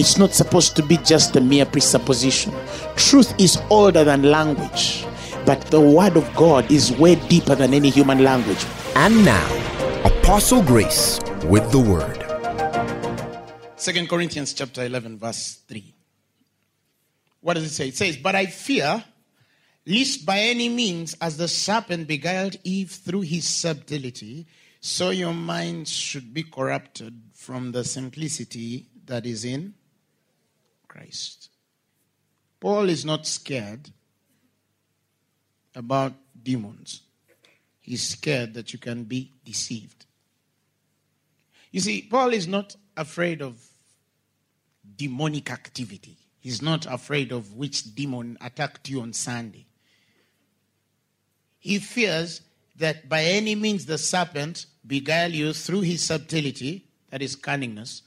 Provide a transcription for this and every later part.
It's not supposed to be just a mere presupposition. Truth is older than language, but the word of God is way deeper than any human language. And now, Apostle Grace with the word. Second Corinthians chapter 11 verse 3. What does it say? It says, "But I fear lest by any means as the serpent beguiled Eve through his subtlety, so your minds should be corrupted from the simplicity that is in Christ." Paul is not scared about demons. He's scared that you can be deceived. You see, Paul is not afraid of demonic activity. He's not afraid of which demon attacked you on Sunday. He fears that by any means the serpent beguile you through his subtlety, that is cunningness,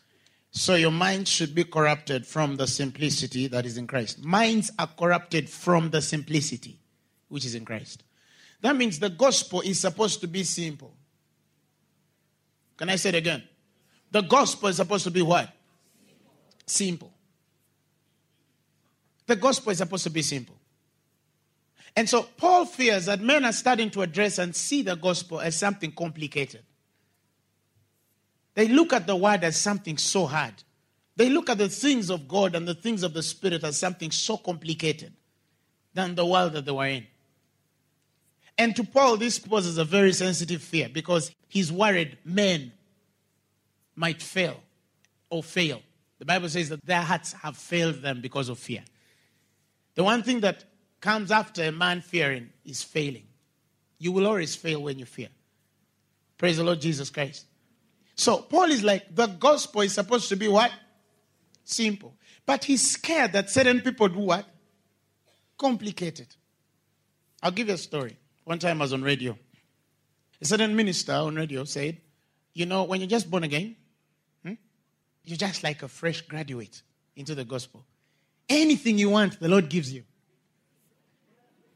so your mind should be corrupted from the simplicity that is in Christ. Minds are corrupted from the simplicity which is in Christ. That means the gospel is supposed to be simple. Can I say it again? The gospel is supposed to be what? Simple. The gospel is supposed to be simple. And so Paul fears that men are starting to address and see the gospel as something complicated. They look at the word as something so hard. They look at the things of God and the things of the Spirit as something so complicated than the world that they were in. And to Paul, this poses a very sensitive fear because he's worried men might fail or fail. The Bible says that their hearts have failed them because of fear. The one thing that comes after a man fearing is failing. You will always fail when you fear. Praise the Lord Jesus Christ. So Paul is like, the gospel is supposed to be what? Simple. But he's scared that certain people do what? Complicated. I'll give you a story. One time I was on radio. A certain minister on radio said, You know, when you're just born again, hmm, you're just like a fresh graduate into the gospel. Anything you want, the Lord gives you.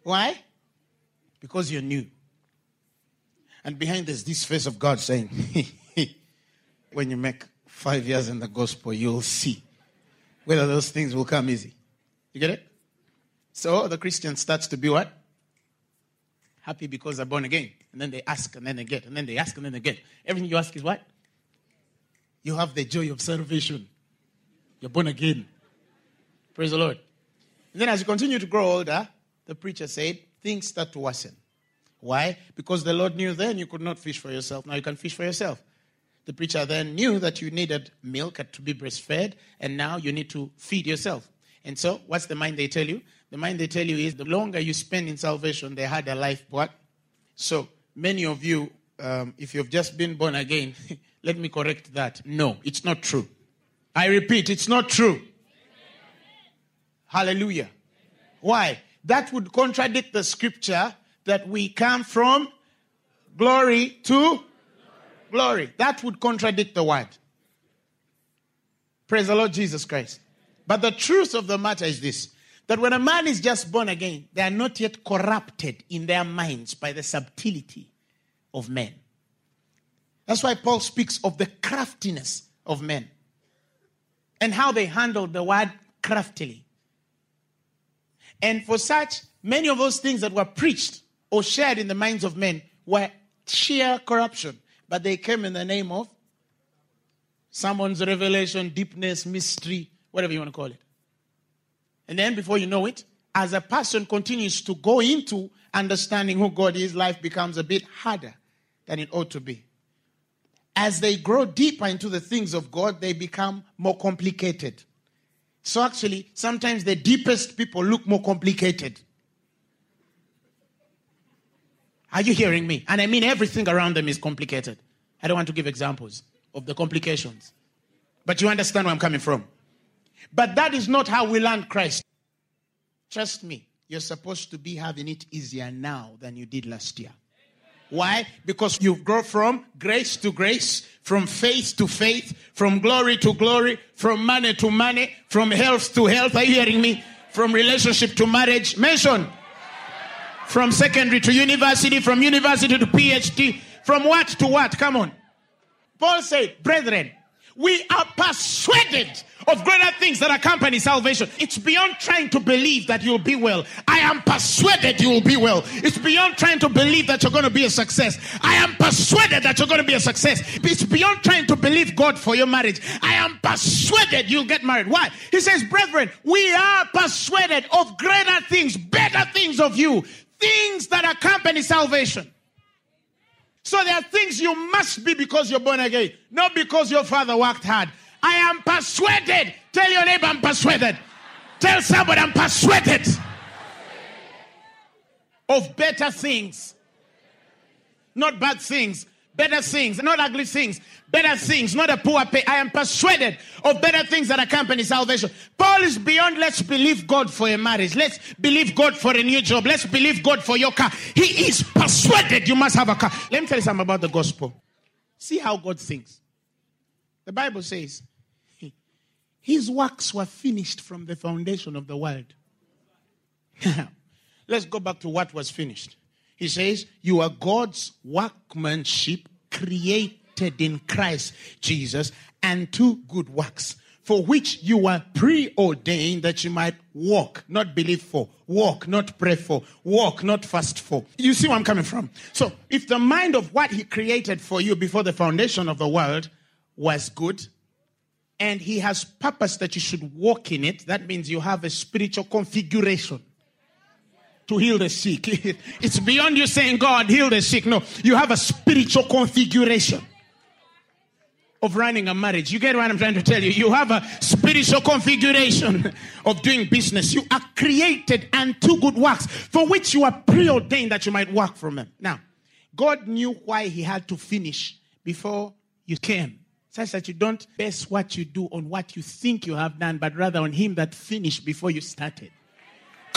Why? Because you're new. And behind there's this face of God saying, When you make five years in the gospel, you'll see whether those things will come easy. You get it? So the Christian starts to be what? happy because they're born again. And then they ask and then they get. And then they ask and then they get. Everything you ask is what? You have the joy of salvation. You're born again. Praise the Lord. And then as you continue to grow older, the preacher said, things start to worsen. Why? Because the Lord knew then you could not fish for yourself. Now you can fish for yourself. The preacher then knew that you needed milk to be breastfed, and now you need to feed yourself. And so, what's the mind they tell you? The mind they tell you is the longer you spend in salvation, the harder a life what? So, many of you, um, if you've just been born again, let me correct that. No, it's not true. I repeat, it's not true. Amen. Hallelujah. Amen. Why? That would contradict the scripture that we come from glory to glory. That would contradict the word. Praise the Lord Jesus Christ. But the truth of the matter is this that when a man is just born again, they are not yet corrupted in their minds by the subtlety of men. That's why Paul speaks of the craftiness of men and how they handle the word craftily. And for such, many of those things that were preached or shared in the minds of men were sheer corruption, but they came in the name of someone's revelation, deepness, mystery, whatever you want to call it. And then before you know it, as a person continues to go into understanding who God is, life becomes a bit harder than it ought to be. As they grow deeper into the things of God, they become more complicated. So actually, sometimes the deepest people look more complicated. Are you hearing me? And I mean everything around them is complicated. I don't want to give examples of the complications. But you understand where I'm coming from. But that is not how we learn Christ. Trust me, you're supposed to be having it easier now than you did last year. Why? Because you've grown from grace to grace, from faith to faith, from glory to glory, from money to money, from health to health. Are you hearing me? From relationship to marriage. Mention. From secondary to university, from university to PhD, from what to what? Come on. Paul said, Brethren, we are persuaded of greater things that accompany salvation. It's beyond trying to believe that you'll be well. I am persuaded you will be well. It's beyond trying to believe that you're going to be a success. I am persuaded that you're going to be a success. It's beyond trying to believe God for your marriage. I am persuaded you'll get married. Why? He says, Brethren, we are persuaded of greater things, better things of you, things that accompany salvation. So there are things you must be because you're born again, not because your father worked hard. I am persuaded. Tell your neighbor, I'm persuaded. Tell somebody, I'm persuaded of better things, not bad things better things, not ugly things, better things, not a poor pay. I am persuaded of better things that accompany salvation. Paul is beyond let's believe God for a marriage. Let's believe God for a new job. Let's believe God for your car. He is persuaded you must have a car. Let me tell you something about the gospel. See how God thinks. The Bible says, His works were finished from the foundation of the world. Let's go back to what was finished. He says, You are God's workmanship created in Christ Jesus unto good works, for which you were preordained that you might walk, not believe for, walk, not pray for, walk, not fast for. You see where I'm coming from? So, if the mind of what He created for you before the foundation of the world was good, and He has purpose that you should walk in it, that means you have a spiritual configuration to heal the sick. it's beyond you saying, God, heal the sick. No, you have a spiritual configuration of running a marriage. You get what I'm trying to tell you? You have a spiritual configuration of doing business. You are created unto good works for which you are preordained that you might work from them. Now, God knew why He had to finish before you came. Such that you don't base what you do on what you think you have done, but rather on Him that finished before you started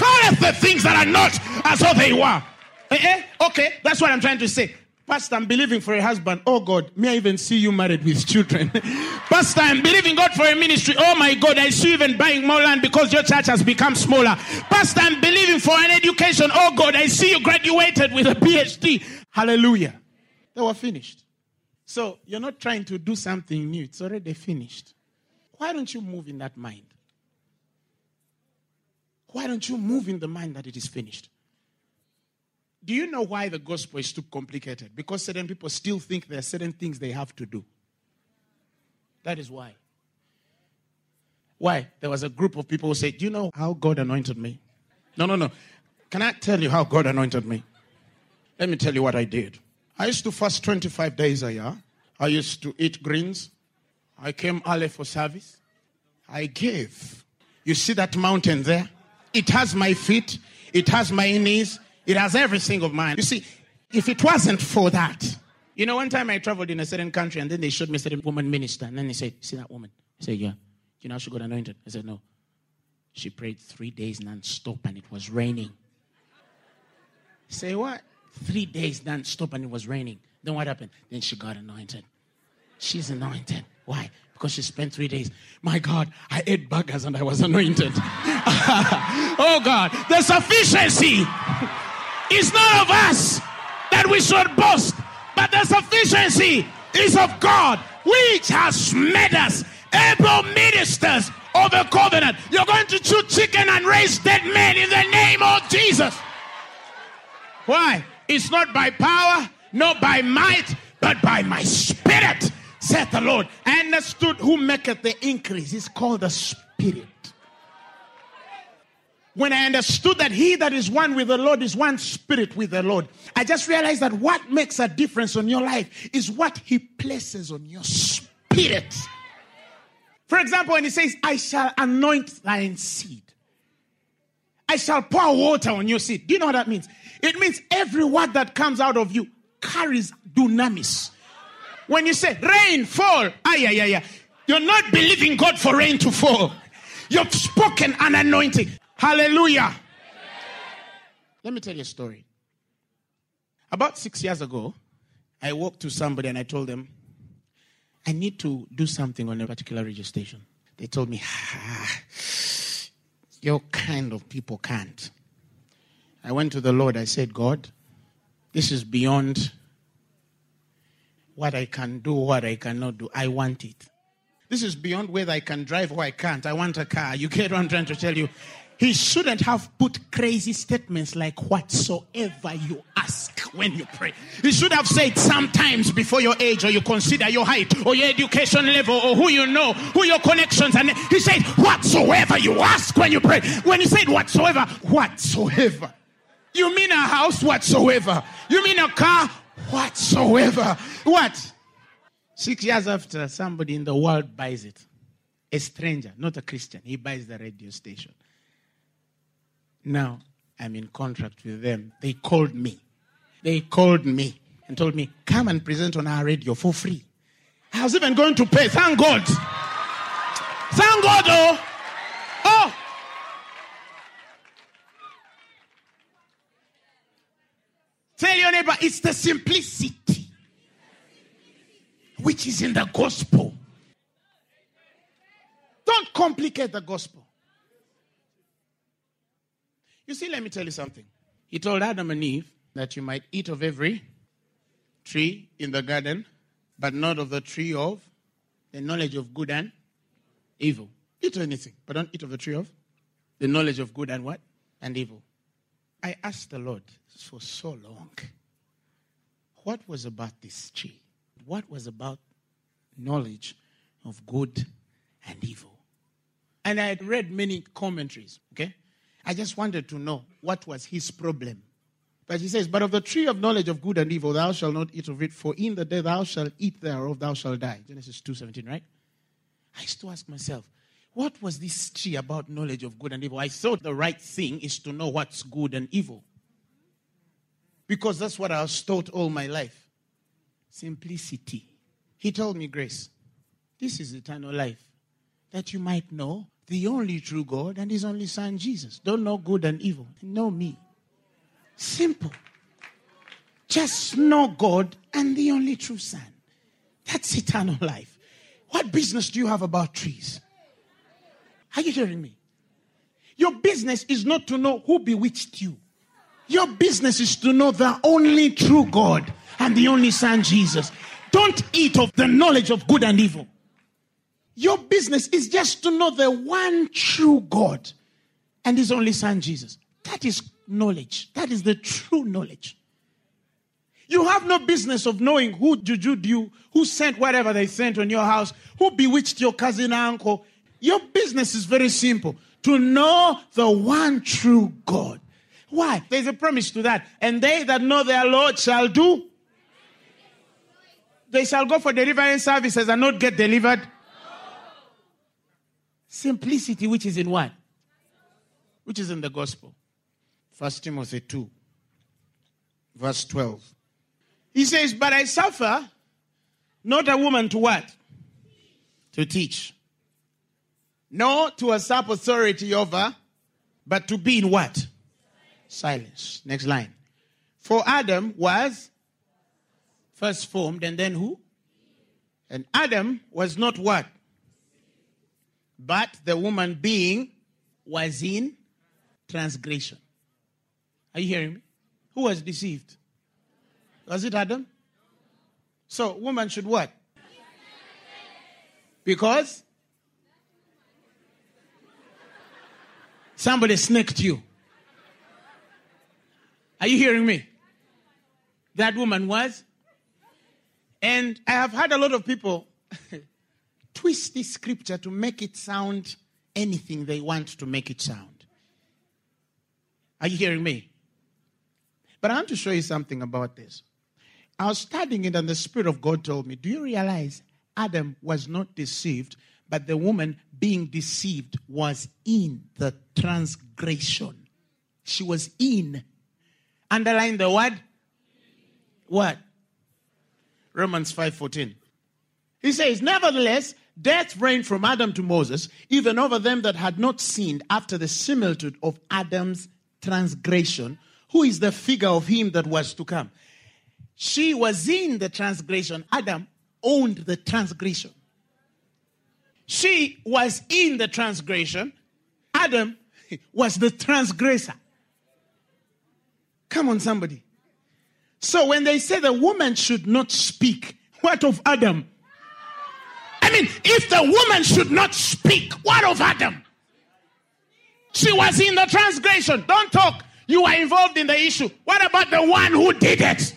calleth the things that are not as though they were. Eh, eh? Okay, that's what I'm trying to say. Pastor, I'm believing for a husband. Oh God, may I even see you married with children? Pastor, I'm believing God for a ministry. Oh my God, I see you even buying more land because your church has become smaller. Pastor, I'm believing for an education. Oh God, I see you graduated with a PhD. Hallelujah. They were finished. So you're not trying to do something new, it's already finished. Why don't you move in that mind? Why don't you move in the mind that it is finished? Do you know why the gospel is too complicated? Because certain people still think there are certain things they have to do. That is why. Why? There was a group of people who said, Do you know how God anointed me? No, no, no. Can I tell you how God anointed me? Let me tell you what I did. I used to fast 25 days a year. I used to eat greens. I came early for service. I gave. You see that mountain there? It has my feet, it has my knees, it has everything of mine. You see, if it wasn't for that, you know, one time I traveled in a certain country and then they showed me a certain woman minister, and then they said, See that woman? I said, Yeah. You know, she got anointed. I said, No. She prayed three days non-stop and it was raining. Say what? Three days non-stop and it was raining. Then what happened? Then she got anointed. She's anointed. Why? Because she spent three days. My God, I ate burgers and I was anointed. oh God, the sufficiency is not of us that we should boast, but the sufficiency is of God, which has made us able ministers of the covenant. You're going to chew chicken and raise dead men in the name of Jesus. Why? It's not by power, not by might, but by my spirit saith the Lord. I understood who maketh the increase. It's called the Spirit. When I understood that he that is one with the Lord is one spirit with the Lord, I just realized that what makes a difference on your life is what he places on your spirit. For example, when he says, I shall anoint thine seed, I shall pour water on your seed. Do you know what that means? It means every word that comes out of you carries dunamis. When you say rain fall, ah, yeah, yeah, yeah. You're not believing God for rain to fall. You've spoken an anointing. Hallelujah. Let me tell you a story. About six years ago, I walked to somebody and I told them, I need to do something on a particular radio station. They told me, ah, your kind of people can't. I went to the Lord. I said, God, this is beyond what I can do, what I cannot do. I want it. This is beyond whether I can drive or I can't. I want a car. You get what I'm trying to tell you? He shouldn't have put crazy statements like whatsoever you ask when you pray. He should have said sometimes before your age or you consider your height or your education level or who you know, who your connections. And he said whatsoever you ask when you pray. When he said whatsoever, whatsoever. You mean a house whatsoever. You mean a car whatsoever. What? Six years after somebody in the world buys it, a stranger, not a Christian, he buys the radio station. Now, I'm in contract with them. They called me. They called me and told me, come and present on our radio for free. I was even going to pay. Thank God. Thank God, oh. Oh. Tell your neighbor, it's the simplicity which is in the gospel. Don't complicate the gospel. You see, let me tell you something. He told Adam and Eve that you might eat of every tree in the garden, but not of the tree of the knowledge of good and evil. Eat anything, but don't eat of the tree of the knowledge of good and what? And evil. I asked the Lord for so long, what was about this tree? What was about knowledge of good and evil? And I had read many commentaries, okay? I just wanted to know what was his problem. But he says, But of the tree of knowledge of good and evil, thou shalt not eat of it, for in the day thou shalt eat thereof, thou shalt die. Genesis 2.17, right? I used to ask myself, what was this tree about knowledge of good and evil? I thought the right thing is to know what's good and evil. Because that's what I was taught all my life. Simplicity. He told me, Grace, this is eternal life. That you might know the only true God and his only son Jesus. Don't know good and evil. Know me. Simple. Just know God and the only true son. That's eternal life. What business do you have about trees? Are you hearing me? Your business is not to know who bewitched you. Your business is to know the only true God and the only Son Jesus. Don't eat of the knowledge of good and evil. Your business is just to know the one true God and his only son Jesus. That is knowledge. That is the true knowledge. You have no business of knowing who jujued you, who sent whatever they sent on your house, who bewitched your cousin uncle. Your business is very simple to know the one true God. Why? There's a promise to that. And they that know their Lord shall do. They shall go for deliverance services and not get delivered. Simplicity, which is in what? Which is in the gospel. First Timothy 2, verse 12. He says, But I suffer not a woman to what? To teach. Nor to usurp authority over, but to be in what? Silence. Next line. For Adam was first formed, and then who? And Adam was not what? But the woman being was in transgression. Are you hearing me? Who was deceived? Was it Adam? So, woman should what? Because somebody snaked you. Are you hearing me? That woman was. And I have had a lot of people twist this scripture to make it sound anything they want to make it sound. Are you hearing me? But I want to show you something about this. I was studying it, and the Spirit of God told me, Do you realize Adam was not deceived, but the woman being deceived was in the transgression? She was in. Underline the word. What? Romans 5:14. He says, Nevertheless, death reigned from Adam to Moses, even over them that had not sinned after the similitude of Adam's transgression, who is the figure of him that was to come. She was in the transgression. Adam owned the transgression. She was in the transgression. Adam was the transgressor. Come on, somebody. So when they say the woman should not speak, what of Adam? I mean, if the woman should not speak, what of Adam? She was in the transgression. Don't talk. You are involved in the issue. What about the one who did it?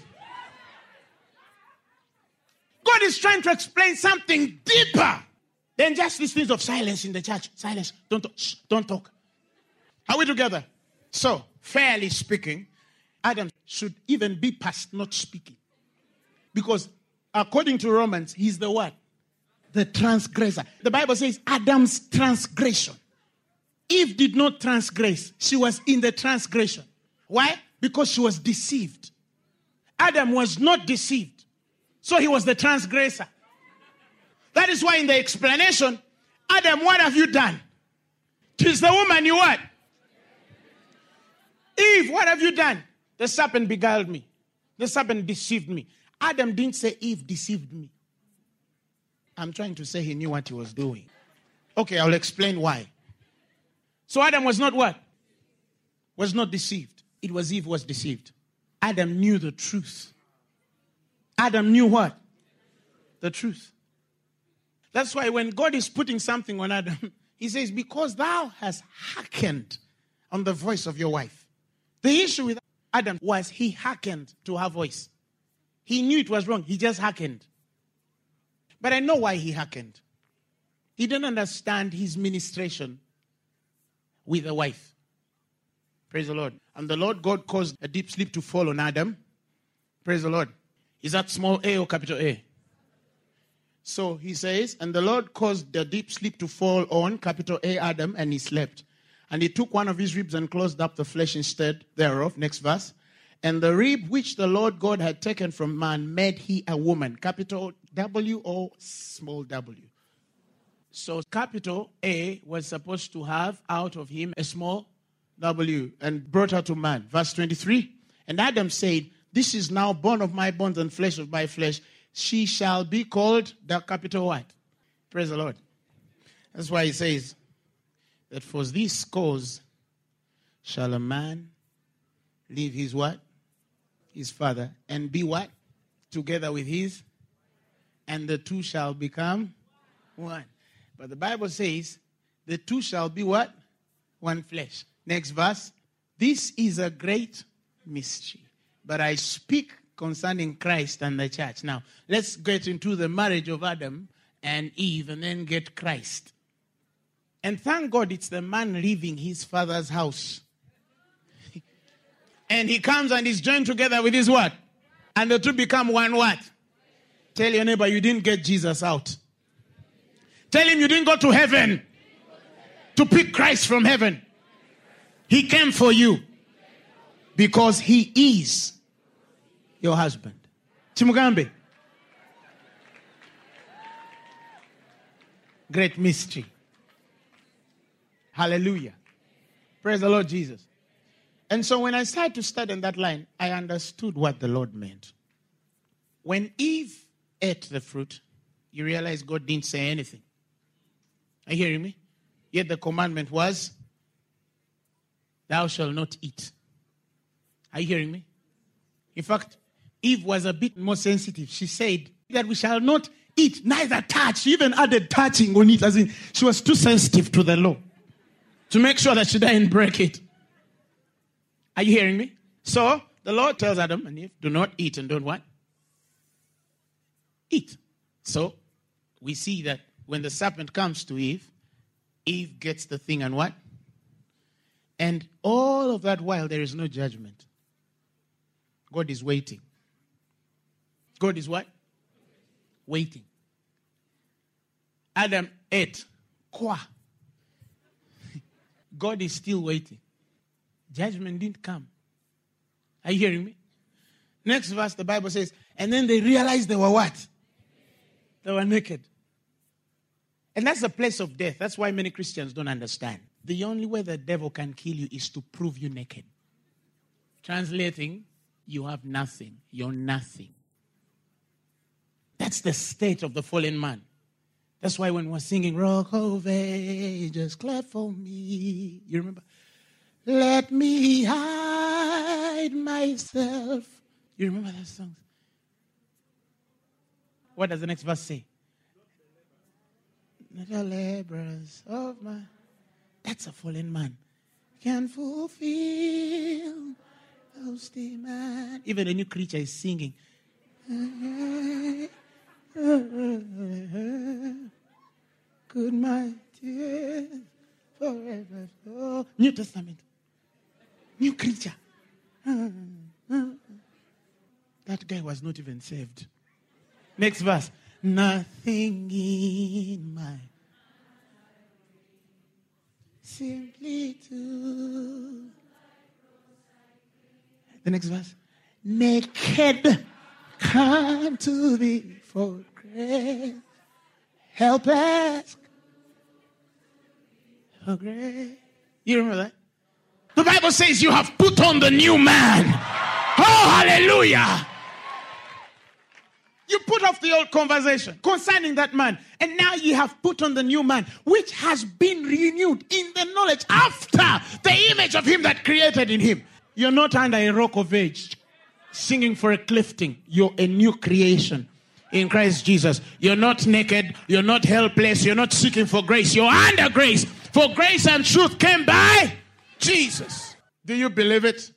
God is trying to explain something deeper than just these things of silence in the church. Silence. Don't talk. Shh, don't talk. Are we together? So, fairly speaking, Adam should even be past not speaking. Because according to Romans, he's the what? The transgressor. The Bible says Adam's transgression. Eve did not transgress, she was in the transgression. Why? Because she was deceived. Adam was not deceived, so he was the transgressor. That is why in the explanation, Adam, what have you done? Tis the woman you what? Eve, what have you done? The serpent beguiled me. The serpent deceived me. Adam didn't say Eve deceived me. I'm trying to say he knew what he was doing. Okay, I'll explain why. So Adam was not what? Was not deceived. It was Eve was deceived. Adam knew the truth. Adam knew what? The truth. That's why when God is putting something on Adam, he says, Because thou hast hearkened on the voice of your wife. The issue with Adam was he hearkened to her voice. He knew it was wrong. He just hearkened. But I know why he hearkened. He didn't understand his ministration with a wife. Praise the Lord. And the Lord God caused a deep sleep to fall on Adam. Praise the Lord. Is that small a or capital A? So he says, and the Lord caused the deep sleep to fall on capital A Adam, and he slept. And he took one of his ribs and closed up the flesh instead thereof. Next verse. And the rib which the Lord God had taken from man made he a woman. Capital W small w. So capital A was supposed to have out of him a small w and brought her to man. Verse 23. And Adam said, This is now bone of my bones and flesh of my flesh. She shall be called the capital what? Praise the Lord. That's why he says that for this cause shall a man leave his what? His father and be what? Together with his and the two shall become one. But the Bible says the two shall be what? One flesh. Next verse. This is a great mystery. But I speak concerning Christ and the church. Now, let's get into the marriage of Adam and Eve and then get Christ. And thank God it's the man leaving his father's house. and he comes and is joined together with his what? And the two become one what? Tell your neighbor you didn't get Jesus out. Tell him you didn't go to heaven to pick Christ from heaven. He came for you because he is your husband. Chimugambe. Great mystery. Hallelujah. Praise the Lord Jesus. And so when I started to study that line, I understood what the Lord meant. When Eve ate the fruit, you realize God didn't say anything. Are you hearing me? Yet the commandment was, Thou shalt not eat. Are you hearing me? In fact, Eve was a bit more sensitive. She said that we shall not eat, neither touch. She even added touching on it, as in she was too sensitive to the law to make sure that she didn't break it. Are you hearing me? So the Lord tells Adam and Eve, do not eat and don't what? Eat. So we see that when the serpent comes to Eve, Eve gets the thing and what? And all of that while there is no judgment. God is waiting. God is what? Waiting. Adam ate. Qua. God is still waiting. Judgment didn't come. Are you hearing me? Next verse, the Bible says, and then they realized they were what? They were naked. And that's the place of death. That's why many Christians don't understand. The only way the devil can kill you is to prove you naked. Translating, you have nothing. You're nothing. That's the state of the fallen man. That's why when we're singing Rock of Ages, clap for me. You remember? Let me hide myself. You remember that song? What does the next verse say? The laborers of my. That's a fallen man. Can fulfill those demands. Even a new creature is singing. Good my tears forever flow. New Testament. New creature. That guy was not even saved. Next verse. Nothing in my simply to the next verse. Naked come to thee for grace. Help ask for grace. You remember that? The Bible says you have put on the new man. Oh, hallelujah. You put off the old conversation concerning that man, and now you have put on the new man, which has been renewed in the knowledge after the image of him that created in him. You're not under a rock of age singing for a clifting. You're a new creation in Christ Jesus. You're not naked, you're not helpless, you're not seeking for grace, you're under grace. For grace and truth came by Jesus. Do you believe it?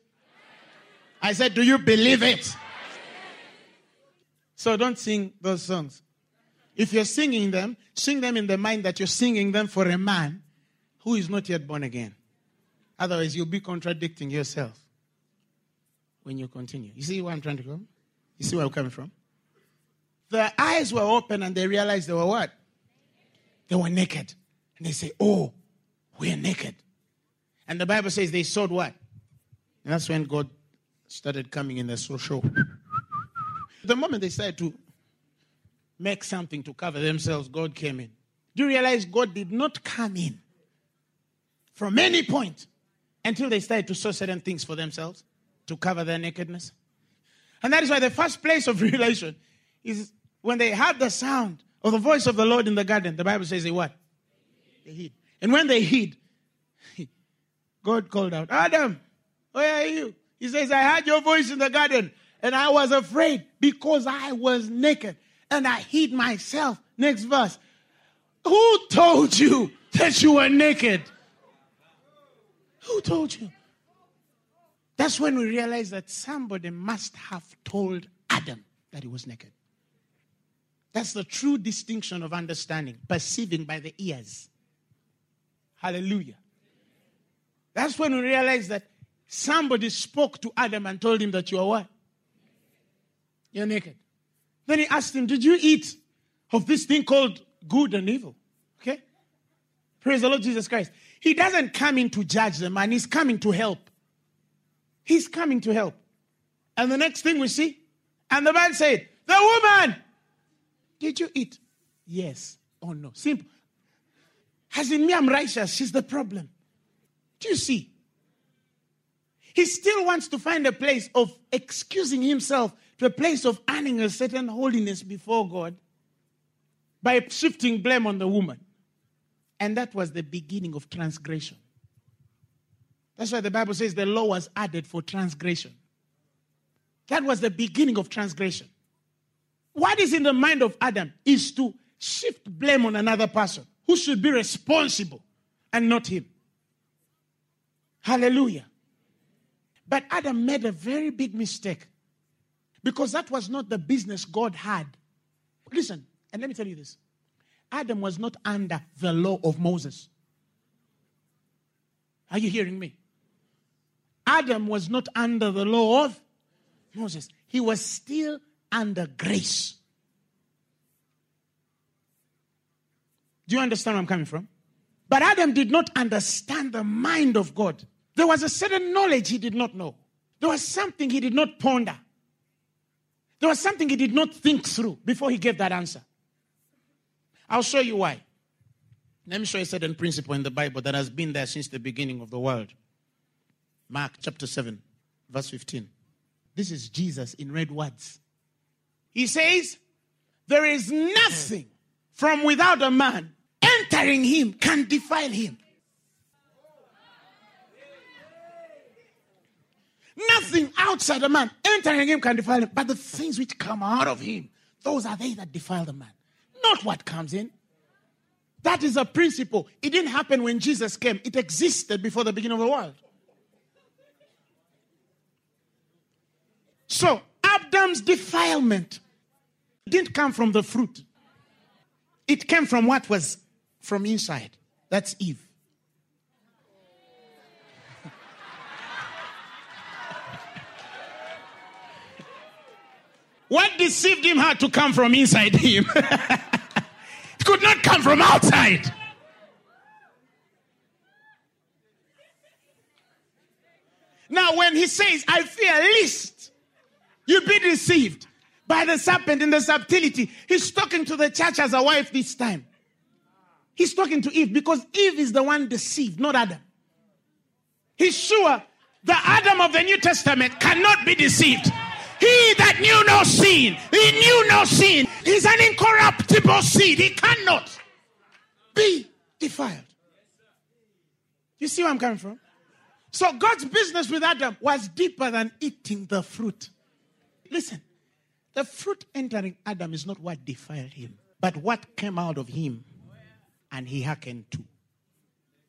I said, Do you believe it? So don't sing those songs. If you're singing them, sing them in the mind that you're singing them for a man who is not yet born again. Otherwise, you'll be contradicting yourself when you continue. You see where I'm trying to go? You see where I'm coming from? Their eyes were open and they realized they were what? They were naked. And they say, Oh, we're naked. And the Bible says they sowed what? And that's when God started coming in the social. The moment they started to make something to cover themselves, God came in. Do you realize God did not come in from any point until they started to sow certain things for themselves to cover their nakedness? And that is why the first place of revelation is when they heard the sound of the voice of the Lord in the garden. The Bible says they what? They hid. And when they hid, God called out, Adam, where are you? He says, I heard your voice in the garden and I was afraid because I was naked and I hid myself. Next verse. Who told you that you were naked? Who told you? That's when we realize that somebody must have told Adam that he was naked. That's the true distinction of understanding, perceiving by the ears. Hallelujah. That's when we realize that somebody spoke to Adam and told him that you are what? You're naked. Then he asked him, Did you eat of this thing called good and evil? Okay? Praise the Lord Jesus Christ. He doesn't come in to judge the man, he's coming to help. He's coming to help. And the next thing we see, and the man said, The woman, did you eat? Yes or no. Simple. As in me, I'm righteous. She's the problem. Do you see? He still wants to find a place of excusing himself to a place of earning a certain holiness before God by shifting blame on the woman. And that was the beginning of transgression. That's why the Bible says the law was added for transgression. That was the beginning of transgression. What is in the mind of Adam is to shift blame on another person who should be responsible and not him. Hallelujah. But Adam made a very big mistake because that was not the business God had. Listen, and let me tell you this Adam was not under the law of Moses. Are you hearing me? Adam was not under the law of Moses. He was still under grace. Do you understand where I'm coming from? But Adam did not understand the mind of God. There was a certain knowledge he did not know. There was something he did not ponder. There was something he did not think through before he gave that answer. I'll show you why. Let me show you a certain principle in the Bible that has been there since the beginning of the world. Mark chapter 7. verse 15. This is Jesus in red words. He says, There is nothing from without a man entering him can defile him. Nothing outside a man entering him can defile him, but the things which come out of him, those are they that defile the man, not what comes in. That is a principle. It didn't happen when Jesus came, it existed before the beginning of the world. So, Adam's defilement didn't come from the fruit, it came from what was from inside. That's Eve. what deceived him had to come from inside him. it could not come from outside. Now, when he says, I fear least you be deceived by the serpent in the subtlety, he's talking to the church as a wife this time. He's talking to Eve because Eve is the one deceived, not Adam. He's sure the Adam of the New Testament cannot be deceived. He that knew no sin, he knew no sin. He's an incorruptible seed. He cannot be defiled. You see where I'm coming from? So God's business with Adam was deeper than eating the fruit. Listen, the fruit entering Adam is not what defiled him, but what came out of him and he hearkened to.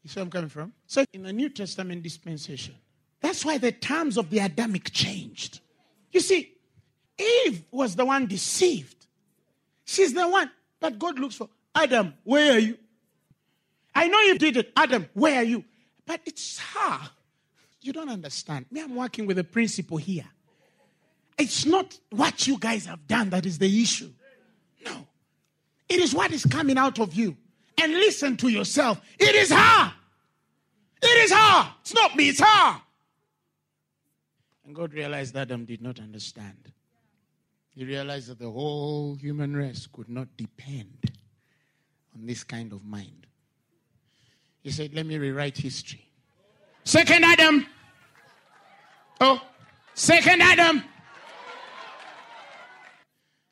You see where I'm coming from? So in the New Testament dispensation, that's why the terms of the Adamic changed. You see, Eve was the one deceived. She's the one. But God looks for Adam, where are you? I know you did it. Adam, where are you? But it's her. You don't understand. Me, I'm working with a principle here. It's not what you guys have done that is the issue. No. It is what is coming out of you. And listen to yourself. It is her. It is her. It's not me, it's her. And God realized Adam did not understand. He realized that the whole human race could not depend on this kind of mind. He said, Let me rewrite history. Second Adam. Oh, second Adam.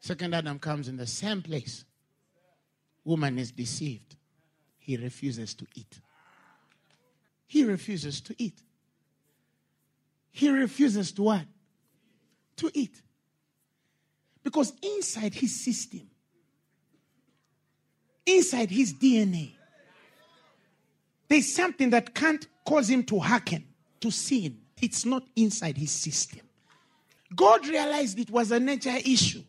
Second Adam comes in the same place. Woman is deceived. He refuses to eat. He refuses to eat. He refuses to what? To eat. Because inside his system, inside his DNA, there's something that can't cause him to hearken, to sin. It's not inside his system. God realized it was a nature issue.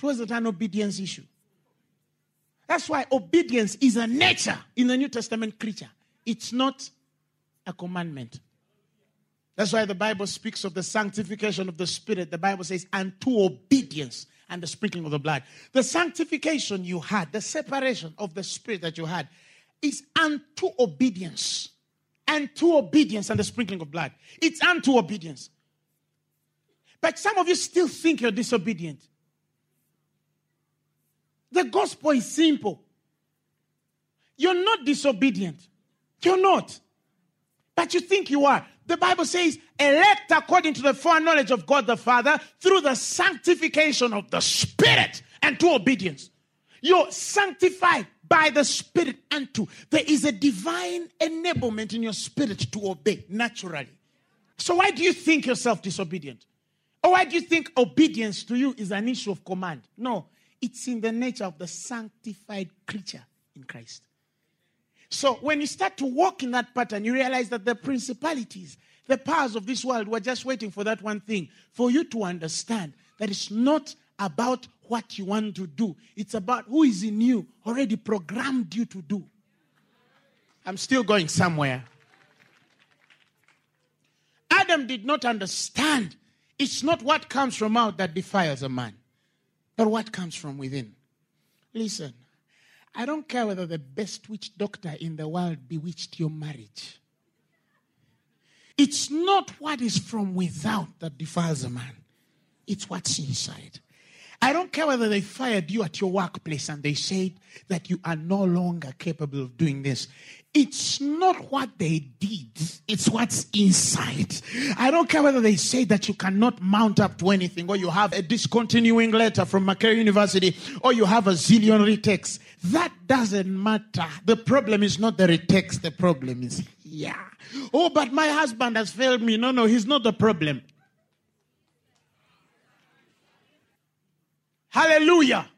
It wasn't an obedience issue. That's why obedience is a nature in the New Testament creature. It's not a commandment. That's why the Bible speaks of the sanctification of the Spirit. The Bible says, and to obedience and the sprinkling of the blood. The sanctification you had, the separation of the Spirit that you had, is unto obedience. And to obedience and the sprinkling of blood. It's unto obedience. But some of you still think you're disobedient. The gospel is simple. You're not disobedient. You're not. But you think you are. The Bible says, elect according to the foreknowledge of God the Father through the sanctification of the Spirit and to obedience. You're sanctified by the Spirit and to. There is a divine enablement in your spirit to obey naturally. So, why do you think yourself disobedient? Or why do you think obedience to you is an issue of command? No, it's in the nature of the sanctified creature in Christ. So when you start to walk in that pattern, you realize that the principalities, the powers of this world were just waiting for that one thing for you to understand that it's not about what you want to do, it's about who is in you, already programmed you to do. I'm still going somewhere. Adam did not understand. It's not what comes from out that defiles a man but what comes from within. Listen, I don't care whether the best witch doctor in the world bewitched your marriage. It's not what is from without that defiles a man, it's what's inside. I don't care whether they fired you at your workplace and they said that you are no longer capable of doing this. It's not what they did, it's what's inside. I don't care whether they say that you cannot mount up to anything, or you have a discontinuing letter from Makerere University, or you have a zillion retakes. That doesn't matter. The problem is not the retakes, the problem is here. Oh, but my husband has failed me. No, no, he's not the problem. Hallelujah.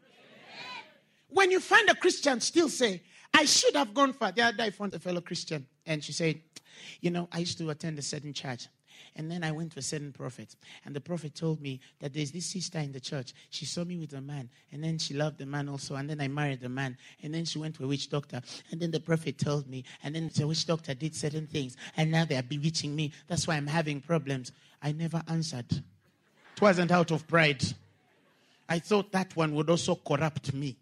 When you find a Christian still say, I should have gone far. The other day I found a fellow Christian and she said, You know, I used to attend a certain church. And then I went to a certain prophet. And the prophet told me that there's this sister in the church. She saw me with a man. And then she loved the man also. And then I married the man. And then she went to a witch doctor. And then the prophet told me. And then the witch doctor did certain things. And now they are bewitching me. That's why I'm having problems. I never answered. It wasn't out of pride. I thought that one would also corrupt me.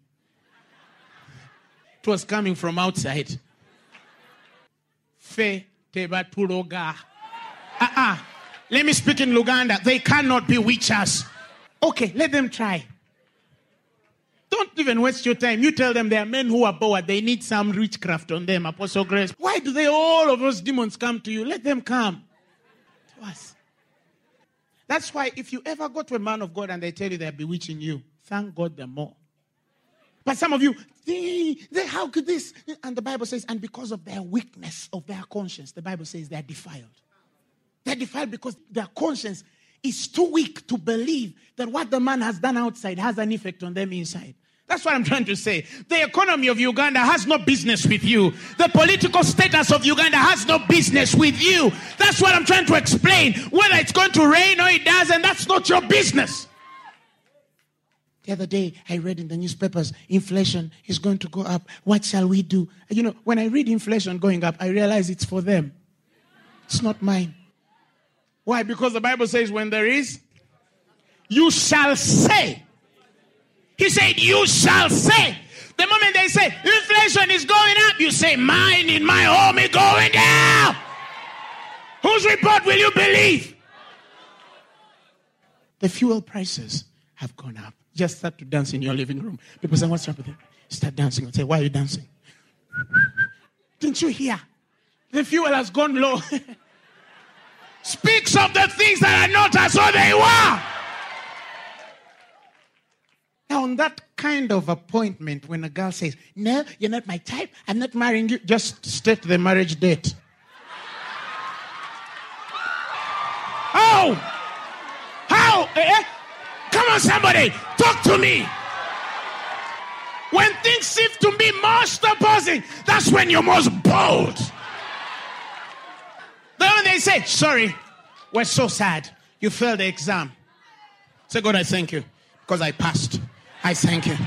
It was coming from outside. Fe teba tuloga. Uh-uh. Ah, ah. Let me speak in Luganda. They cannot bewitch us. Okay, let them try. Don't even waste your time. You tell them there are men who are bored. They need some witchcraft on them, Apostle Grace. Why do they all of those demons come to you? Let them come to us. That's why if you ever go to a man of God and they tell you they're bewitching you, thank God the more. But some of you, they, they, how could this? And the Bible says, and because of their weakness of their conscience, the Bible says they're defiled. They're defiled because their conscience is too weak to believe that what the man has done outside has an effect on them inside. That's what I'm trying to say. The economy of Uganda has no business with you. The political status of Uganda has no business with you. That's what I'm trying to explain. Whether it's going to rain or it doesn't, that's not your business. The other day, I read in the newspapers, inflation is going to go up. What shall we do? You know, when I read inflation going up, I realize it's for them. It's not mine. Why? Because the Bible says, when there is, you shall say. He said, You shall say. The moment they say inflation is going up, you say, Mine in my home is going down. Whose report will you believe? The fuel prices have gone up. Just start to dance in your living room. People say, What's wrong with you? Start dancing and say, Why are you dancing? Didn't you hear? The fuel has gone low. Speaks of the things that are not as though they were. Now, on that kind of appointment, when a girl says, No, you're not my type, I'm not marrying you, just state the marriage date. How? How? Eh? eh? Come on, somebody, talk to me. When things seem to be most opposing, that's when you're most bold. Then they say, Sorry, we're so sad, you failed the exam. Say, God, I thank you because I passed. I thank you.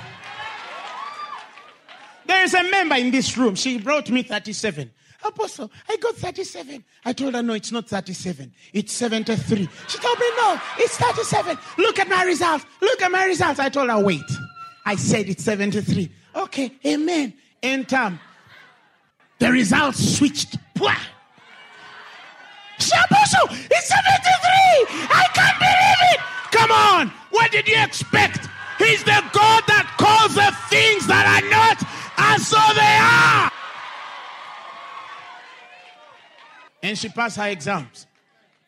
There is a member in this room. She brought me 37. Apostle, I got 37. I told her, no, it's not 37. It's 73. She told me, no, it's 37. Look at my results. Look at my results. I told her, wait. I said it's 73. Okay, amen. In time, the results switched. Pwah! Apostle, it's 73. I can't believe it. Come on. What did you expect? He's the God that calls the things that are not as though they are. And she passed her exams.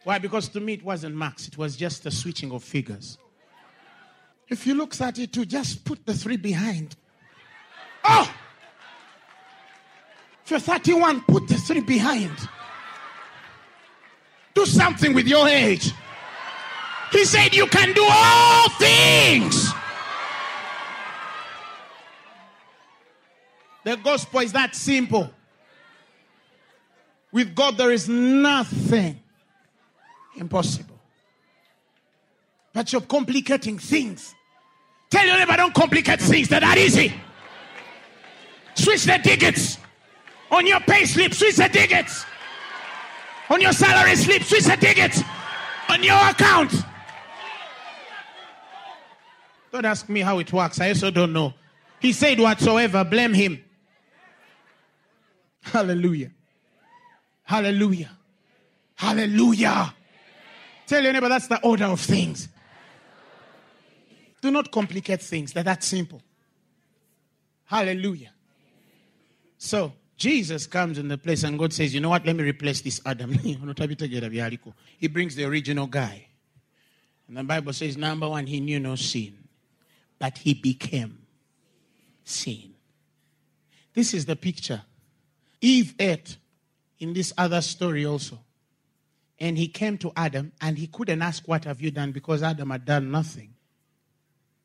Why? Because to me it wasn't marks, it was just a switching of figures. If you look 32, just put the three behind. Oh! If you're 31, put the three behind. Do something with your age. He said, You can do all things The gospel is that simple. With God, there is nothing impossible. But you're complicating things. Tell your neighbor, don't complicate things. That easy. Switch the digits. On your pay slip, switch the digits. On your salary slip, switch the digits. On your account. Don't ask me how it works. I also don't know. He said whatsoever, blame him. Hallelujah. Hallelujah. Hallelujah. Tell your neighbor that's the order of things. Do not complicate things. They're that simple. Hallelujah. So Jesus comes in the place and God says, You know what? Let me replace this Adam. he brings the original guy. And the Bible says, number one, he knew no sin, but he became sin. This is the picture. Eve ate in this other story also. And he came to Adam and he couldn't ask, What have you done? because Adam had done nothing.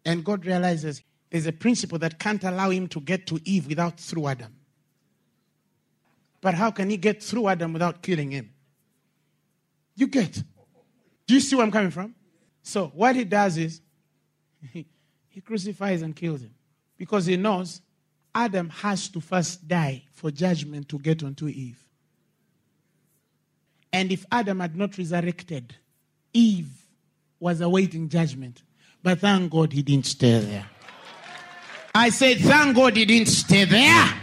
And God realizes there's a principle that can't allow him to get to Eve without through Adam. But how can he get through Adam without killing him? You get. Do you see where I'm coming from? So what he does is he, crucifies and kills him because he knows Adam has to first die for judgment to get onto Eve. And if Adam had not resurrected, Eve was awaiting judgment. But thank God he didn't stay there. I said, thank God he didn't stay there.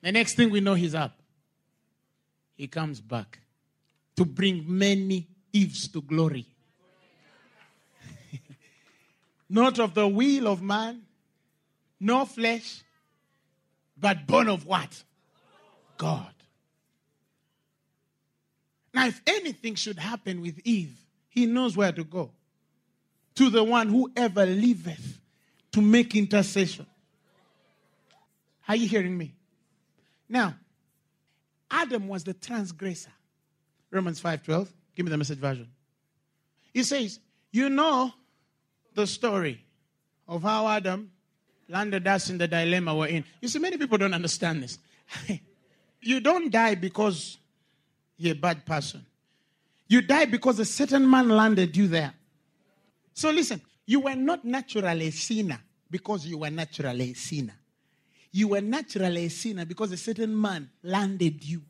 The next thing we know, he's up. He comes back to bring many Eves to glory. Not of the will of man, no flesh, but born of what? God. Now, if anything should happen with Eve, he knows where to go. To the one who ever liveth to make intercession. Are you hearing me? Now, Adam was the transgressor. Romans 5:12. Give me the message version. He says, "You know the story of how Adam landed us in the dilemma we're in. You see, many people don't understand this. you don't die because you're a bad person. You die because a certain man landed you there. So listen, you were not naturally a sinner because you were naturally a sinner. You were naturally a sinner because a certain man landed you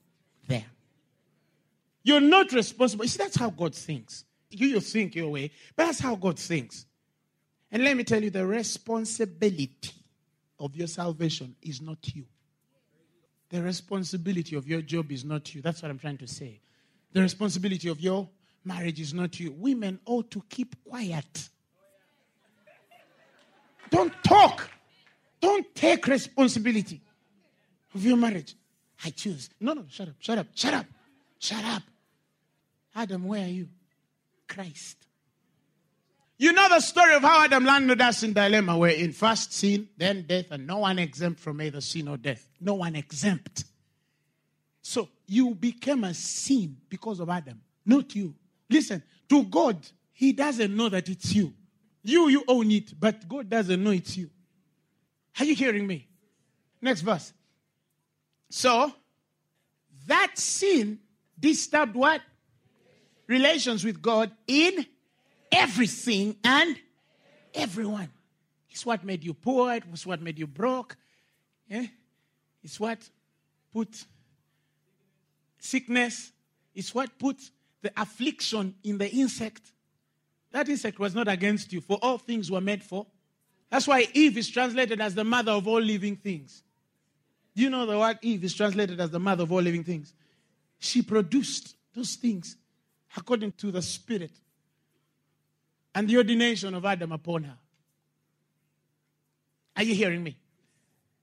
there. You're not responsible. See, that's how God thinks. You, you think your way, but that's how God thinks. And let me tell you, the responsibility of your salvation is not you. The responsibility of your job is not you. That's what I'm trying to say. The responsibility of your marriage is not you. Women ought to keep quiet. Don't talk. Don't take responsibility of your marriage. I choose. No, no, shut up, shut up, shut up, shut up. Adam, where are you? Christ. You know the story of how Adam landed us in dilemma. We're in first sin, then death, and no one exempt from either sin or death. No one exempt. So you became a sin because of Adam, not you. Listen, to God, He doesn't know that it's you. You, you own it, but God doesn't know it's you. Are you hearing me? Next verse. So, that sin disturbed what? Relations with God in everything and everyone. It's what made you poor. It was what made you broke. Yeah? It's what put sickness. It's what put the affliction in the insect. That insect was not against you, for all things were made for. That's why Eve is translated as the mother of all living things. Do you know the word Eve is translated as the mother of all living things? She produced those things according to the Spirit and the ordination of Adam upon her. Are you hearing me?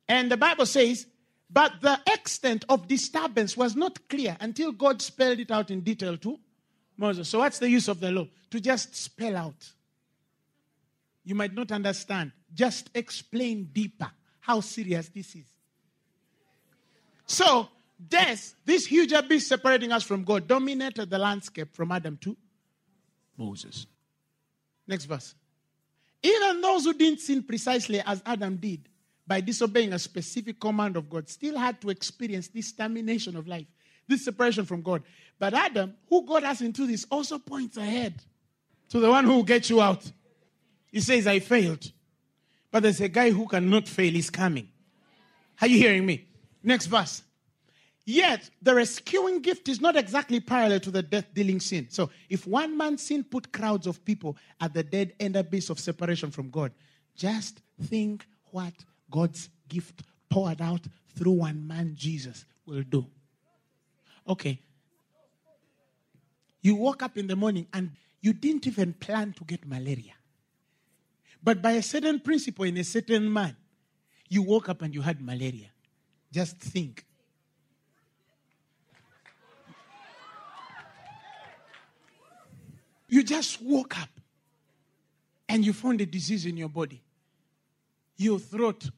And the Bible says, but the extent of disturbance was not clear until God spelled it out in detail to Moses. So, what's the use of the law? To just spell out. You might not understand. Just explain deeper how serious this is. So, death, this huge abyss separating us from God, dominated the landscape from Adam to Moses. Next verse. Even those who didn't sin precisely as Adam did by disobeying a specific command of God still had to experience this termination of life, this separation from God. But Adam, who got us into this, also points ahead to the one who will get you out. He says, I failed. But there's a guy who cannot fail, he's coming. Are you hearing me? Next verse. Yet, the rescuing gift is not exactly parallel to the death dealing sin. So, if one man's sin put crowds of people at the dead end abyss of separation from God, just think what God's gift poured out through one man, Jesus, will do. Okay. You woke up in the morning and you didn't even plan to get malaria. But by a certain principle in a certain man, you woke up and you had malaria. Just think. You just woke up and you found a disease in your body. Your throat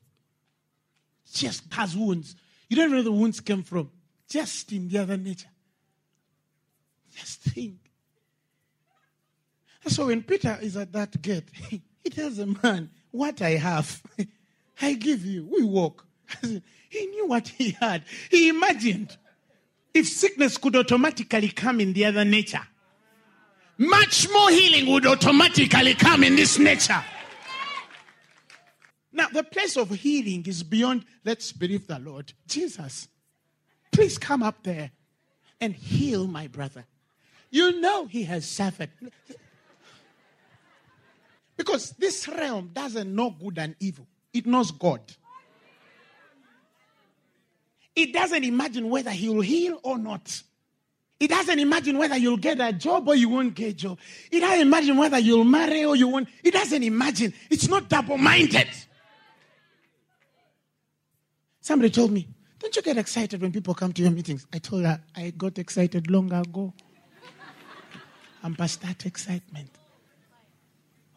just has wounds. You don't know where the wounds came from. Just in the other nature. Just think. So when Peter is at that gate, he tells the man, What I have, I give you. We walk. He knew what he had. He imagined if sickness could automatically come in the other nature, much more healing would automatically come in this nature. Now, the place of healing is beyond, let's believe the Lord. Jesus, please come up there and heal my brother. You know he has suffered. Because this realm doesn't know good and evil, it knows God. It doesn't imagine whether he will heal or not. It doesn't imagine whether you'll get a job or you won't get a job. It doesn't imagine whether you'll marry or you won't. It doesn't imagine. It's not double minded. Somebody told me, Don't you get excited when people come to your meetings? I told her, I got excited long ago. I'm past that excitement.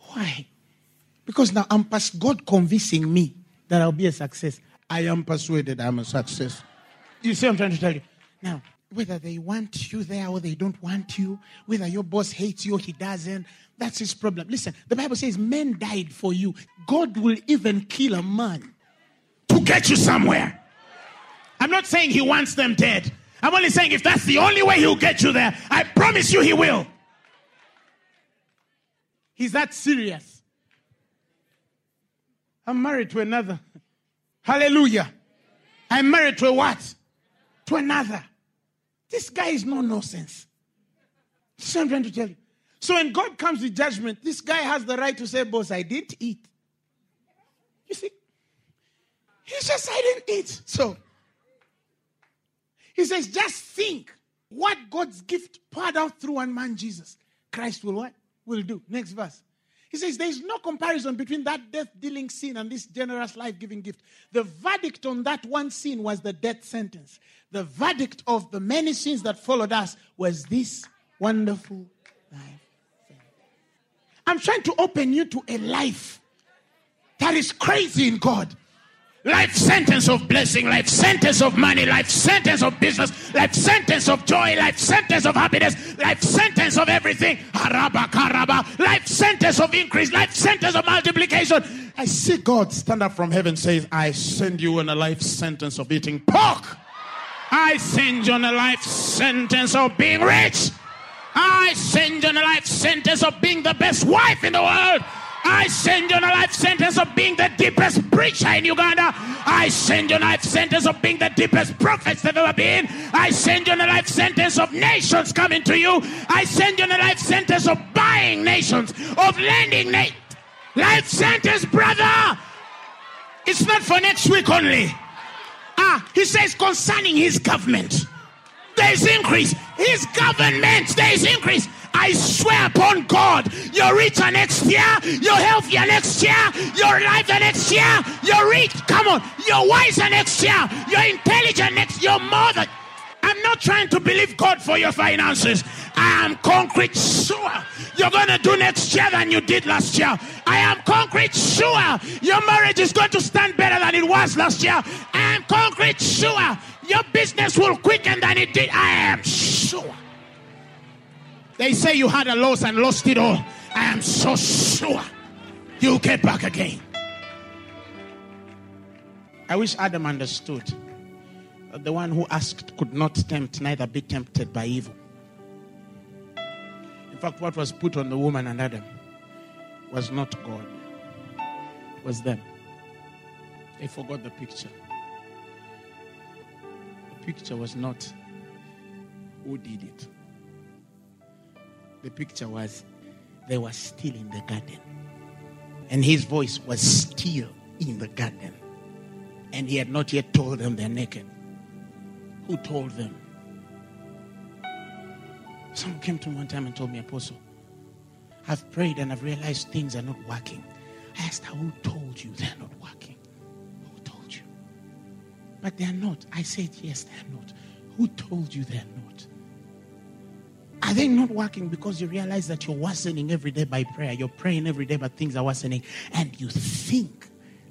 Why? Because now I'm past God convincing me that I'll be a success. I am persuaded I'm a success. You see I'm trying to tell you? Now, whether they want you there or they don't want you, whether your boss hates you or he doesn't, that's his problem. Listen, the Bible says men died for you. God will even kill a man to get you somewhere. I'm not saying he wants them dead. I'm only saying if that's the only way he'll get you there, I promise you he will. He's that serious. I'm married to another. Hallelujah. I'm married to a what? To another. This guy is no nonsense. That's what I'm trying to tell you. So when God comes with judgment, this guy has the right to say, Boss, I didn't eat. You see? He says, I didn't eat. So he says, just think what God's gift poured out through one man, Jesus. Christ will what? Will do. Next verse. He says there is no comparison between that death dealing sin and this generous life giving gift. The verdict on that one sin was the death sentence. The verdict of the many sins that followed us was this wonderful life. I'm trying to open you to a life that is crazy in God life sentence of blessing, life sentence of money, life sentence of business, life sentence of joy, life sentence of happiness, life sentence of everything, haraba karaba, life sentence of increase, life sentence of multiplication. I see God stand up from heaven says, I send you on a life sentence of eating pork. I send you on a life sentence of being rich. I send you on a life sentence of being the best wife in the world. I send you a life sentence of being the deepest preacher in Uganda. I send you a life sentence of being the deepest prophet that ever been. I send you a life sentence of nations coming to you. I send you a life sentence of buying nations, of lending nations. Life sentence, brother. It's not for next week only. Ah, he says concerning his government, there is increase. His government, there is increase. I swear upon God, you're richer next year, you're healthier next year, you're lighter next year, you're rich. Come on, you're wiser next year, you're intelligent next year, more than. I'm not trying to believe God for your finances. I am concrete sure you're going to do next year than you did last year. I am concrete sure your marriage is going to stand better than it was last year. I am concrete sure your business will quicken than it did. I am sure. They say you had a loss and lost it all. I am so sure you'll get back again. I wish Adam understood. The one who asked could not tempt, neither be tempted by evil. In fact, what was put on the woman and Adam was not God, it was them. They forgot the picture. The picture was not who did it the picture was they were still in the garden. And his voice was still in the garden. And he had not yet told them they're naked. Who told them? Someone came to me one time and told me, Apostle, I've prayed and I've realized things are not working. I asked her, Who told you they're not working? Who told you? But they're not. I said, Yes, they're not. Who told you they're not? Are they not working because you realize that you're worsening every day by prayer? You're praying every day, but things are worsening, and you think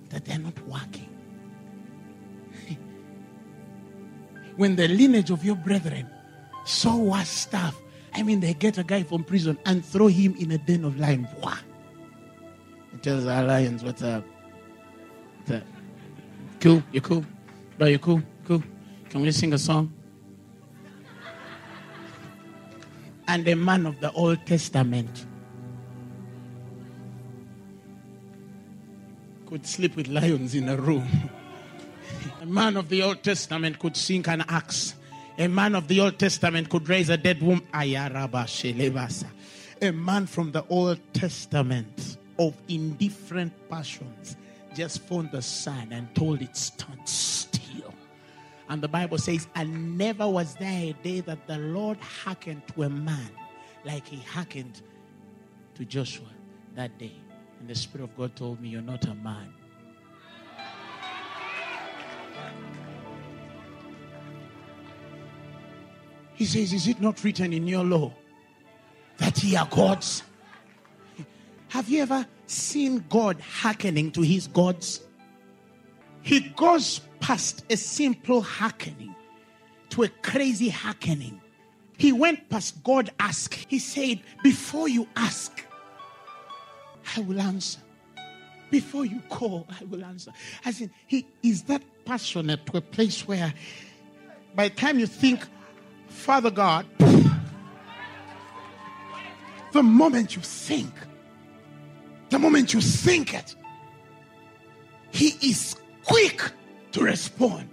that they're not working. when the lineage of your brethren saw worse stuff, I mean, they get a guy from prison and throw him in a den of lions. What? He tells our lions, What's up? What's up? Cool? You cool? Bro, you cool? Cool? Can we sing a song? And a man of the Old Testament could sleep with lions in a room. a man of the Old Testament could sink an axe. A man of the Old Testament could raise a dead woman. A man from the Old Testament of indifferent passions just found the sun and told it still. And the Bible says, and never was there a day that the Lord hearkened to a man like he hearkened to Joshua that day. And the Spirit of God told me, You're not a man. He says, Is it not written in your law that ye are gods? Have you ever seen God hearkening to his gods? He goes past a simple hearkening to a crazy hearkening. He went past God ask. He said, Before you ask, I will answer. Before you call, I will answer. As in, he is that passionate to a place where by the time you think, Father God, the moment you think, the moment you think it, he is quick to respond.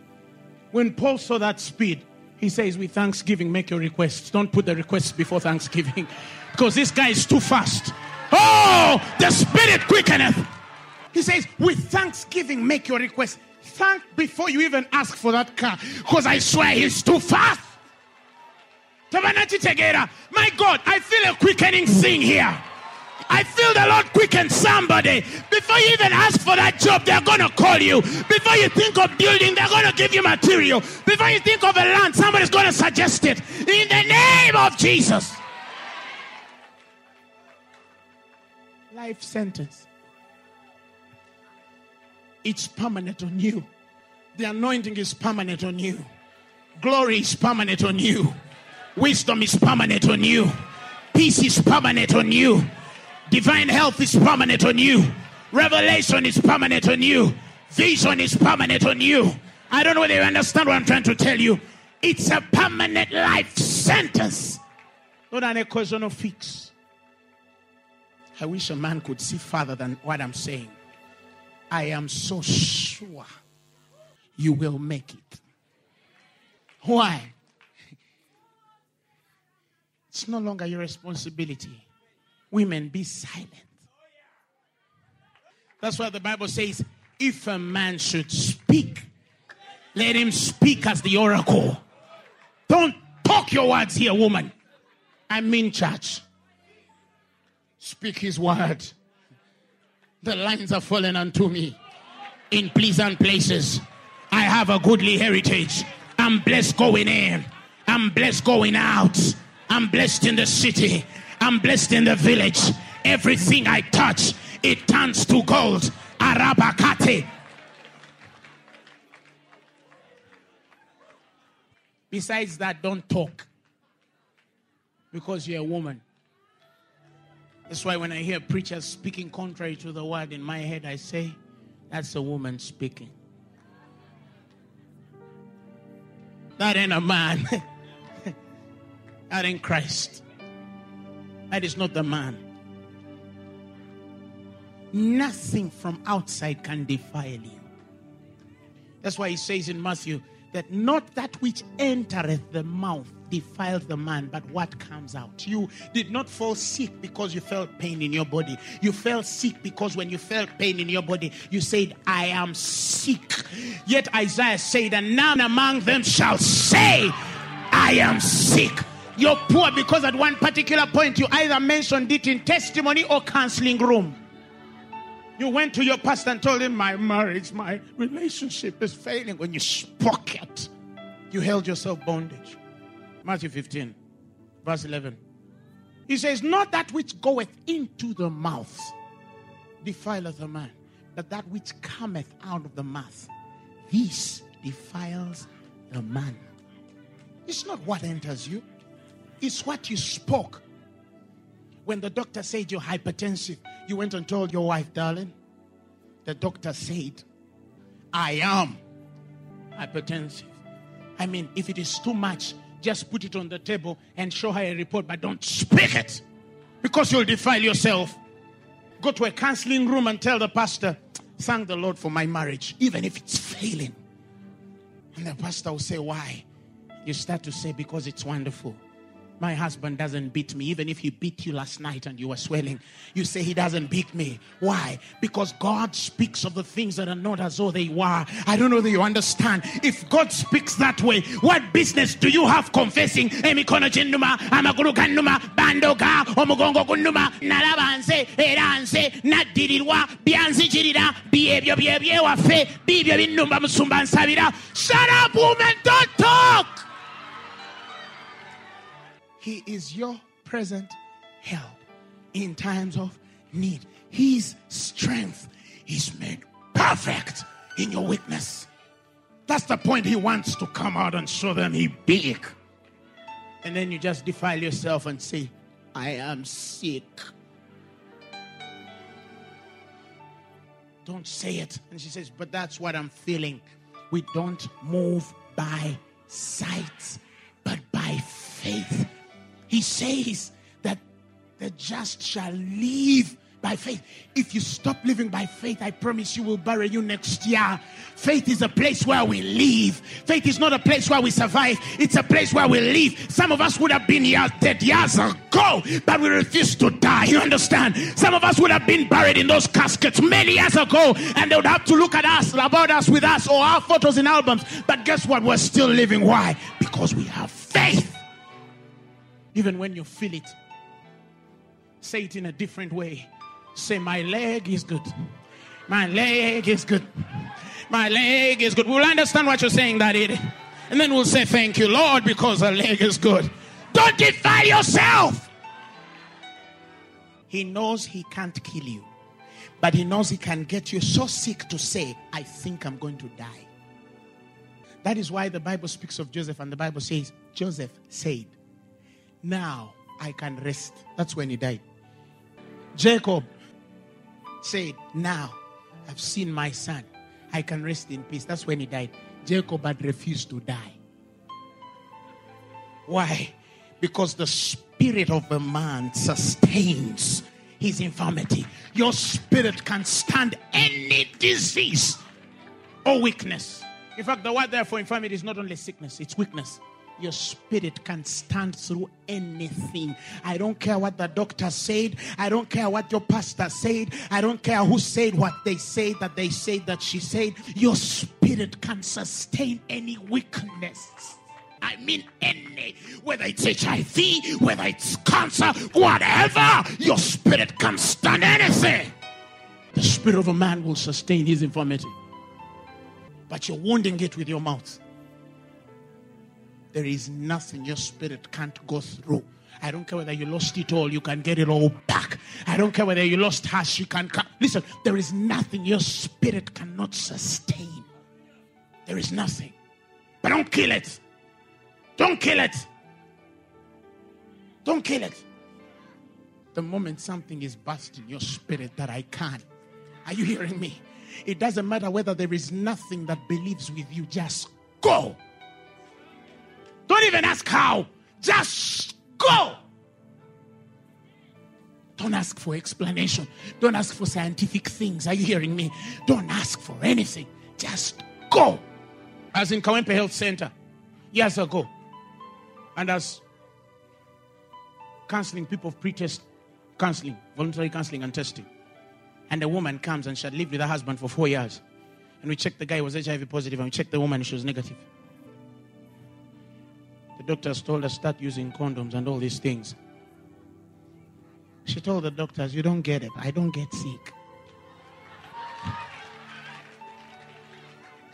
When Paul saw that speed, he says, With thanksgiving, make your requests. Don't put the requests before thanksgiving because this guy is too fast. Oh, the spirit quickeneth. He says, With thanksgiving, make your request. Thank before you even ask for that car because I swear he's too fast. My God, I feel a quickening thing here. I feel the Lord quicken somebody. Before you even ask for that job, they're going to call you. Before you think of building, they're going to give you material. Before you think of a land, somebody's going to suggest it. In the name of Jesus. Life sentence. It's permanent on you. The anointing is permanent on you. Glory is permanent on you. Wisdom is permanent on you. Peace is permanent on you. Divine health is permanent on you. Revelation is permanent on you. Vision is permanent on you. I don't know whether you understand what I'm trying to tell you. It's a permanent life sentence, not an of fix. I wish a man could see farther than what I'm saying. I am so sure you will make it. Why? It's no longer your responsibility. Women, be silent. That's why the Bible says, if a man should speak, let him speak as the oracle. Don't talk your words here, woman. I mean, church. Speak his word. The lines are falling unto me in pleasant places. I have a goodly heritage. I'm blessed going in. I'm blessed going out. I'm blessed in the city. I'm blessed in the village. Everything I touch, it turns to gold. Arabakate. Besides that, don't talk because you're a woman. That's why when I hear preachers speaking contrary to the word in my head, I say, that's a woman speaking. That ain't a man. that ain't Christ. That is not the man. Nothing from outside can defile you. That's why he says in Matthew that not that which entereth the mouth defiles the man, but what comes out. You did not fall sick because you felt pain in your body. You felt sick because when you felt pain in your body, you said, I am sick. Yet Isaiah said, And none among them shall say, I am sick. You're poor because at one particular point you either mentioned it in testimony or counseling room. You went to your pastor and told him, My marriage, my relationship is failing. When you spoke it, you held yourself bondage. Matthew 15, verse 11. He says, Not that which goeth into the mouth defileth a man, but that which cometh out of the mouth, this defiles a man. It's not what enters you, it's what you spoke. When the doctor said you're hypertensive, you went and told your wife, darling, the doctor said, I am hypertensive. I mean, if it is too much, just put it on the table and show her a report, but don't speak it because you'll defile yourself. Go to a counseling room and tell the pastor, Thank the Lord for my marriage, even if it's failing. And the pastor will say, Why? You start to say, Because it's wonderful. My husband doesn't beat me, even if he beat you last night and you were swelling. You say he doesn't beat me. Why? Because God speaks of the things that are not as though they were. I don't know whether you understand. If God speaks that way, what business do you have confessing? shut up woman don't talk he is your present help in times of need. His strength is made perfect in your weakness. That's the point he wants to come out and show them he big. And then you just defile yourself and say, I am sick. Don't say it. And she says, But that's what I'm feeling. We don't move by sight, but by faith. He says that the just shall live by faith. If you stop living by faith, I promise you will bury you next year. Faith is a place where we live. Faith is not a place where we survive. It's a place where we live. Some of us would have been here dead years ago, but we refuse to die. You understand? Some of us would have been buried in those caskets many years ago, and they would have to look at us, about us with us, or our photos in albums. But guess what? We're still living. Why? Because we have faith. Even when you feel it, say it in a different way. Say, My leg is good. My leg is good. My leg is good. We'll understand what you're saying, Daddy. And then we'll say, Thank you, Lord, because the leg is good. Don't defy yourself. He knows he can't kill you, but he knows he can get you so sick to say, I think I'm going to die. That is why the Bible speaks of Joseph, and the Bible says, Joseph said, now I can rest. That's when he died. Jacob said, Now I've seen my son. I can rest in peace. That's when he died. Jacob had refused to die. Why? Because the spirit of a man sustains his infirmity. Your spirit can stand any disease or weakness. In fact, the word there for infirmity is not only sickness, it's weakness your spirit can stand through anything. I don't care what the doctor said. I don't care what your pastor said. I don't care who said what they said that they said that she said. Your spirit can sustain any weakness. I mean, any, whether it's HIV, whether it's cancer, whatever, your spirit can stand anything. The spirit of a man will sustain his infirmity, but you're wounding it with your mouth. There is nothing your spirit can't go through. I don't care whether you lost it all, you can get it all back. I don't care whether you lost hash, you can. Come. Listen, there is nothing your spirit cannot sustain. There is nothing. But don't kill it. Don't kill it. Don't kill it. The moment something is busting your spirit that I can, are you hearing me? It doesn't matter whether there is nothing that believes with you, just go. Don't even ask how. Just go. Don't ask for explanation. Don't ask for scientific things. Are you hearing me? Don't ask for anything. Just go. As in Kawempe Health Center years ago. And as counseling people of pre-test counseling, voluntary counseling and testing. And a woman comes and she had lived with her husband for four years. And we checked the guy was HIV positive and we checked the woman she was negative. The doctors told her start using condoms and all these things. She told the doctors, You don't get it. I don't get sick.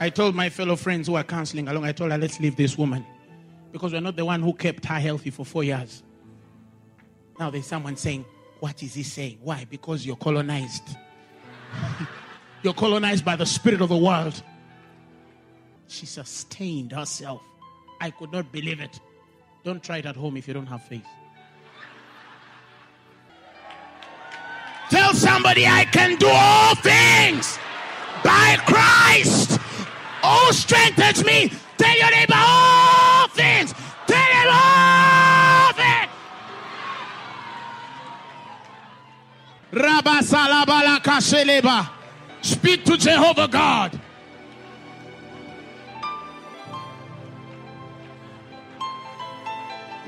I told my fellow friends who are counseling along, I told her, Let's leave this woman because we're not the one who kept her healthy for four years. Now there's someone saying, What is he saying? Why? Because you're colonized. you're colonized by the spirit of the world. She sustained herself I could not believe it. Don't try it at home if you don't have faith. Tell somebody I can do all things by Christ who strengthens me. Tell your neighbor all things. Tell him all things. Speak to Jehovah God.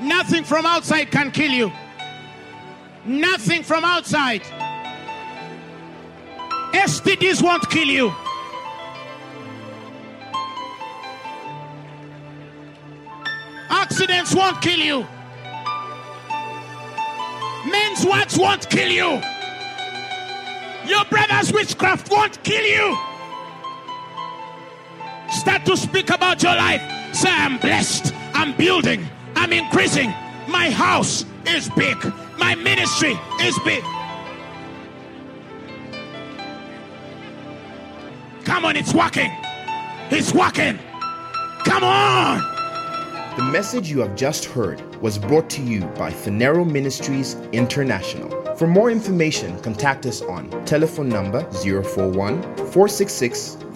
Nothing from outside can kill you. Nothing from outside. STDs won't kill you. Accidents won't kill you. Men's words won't kill you. Your brother's witchcraft won't kill you. Start to speak about your life. Say, I'm blessed. I'm building. I'm increasing. My house is big. My ministry is big. Come on, it's working. It's working. Come on. The message you have just heard was brought to you by Phaneroo Ministries International. For more information, contact us on telephone number 041 466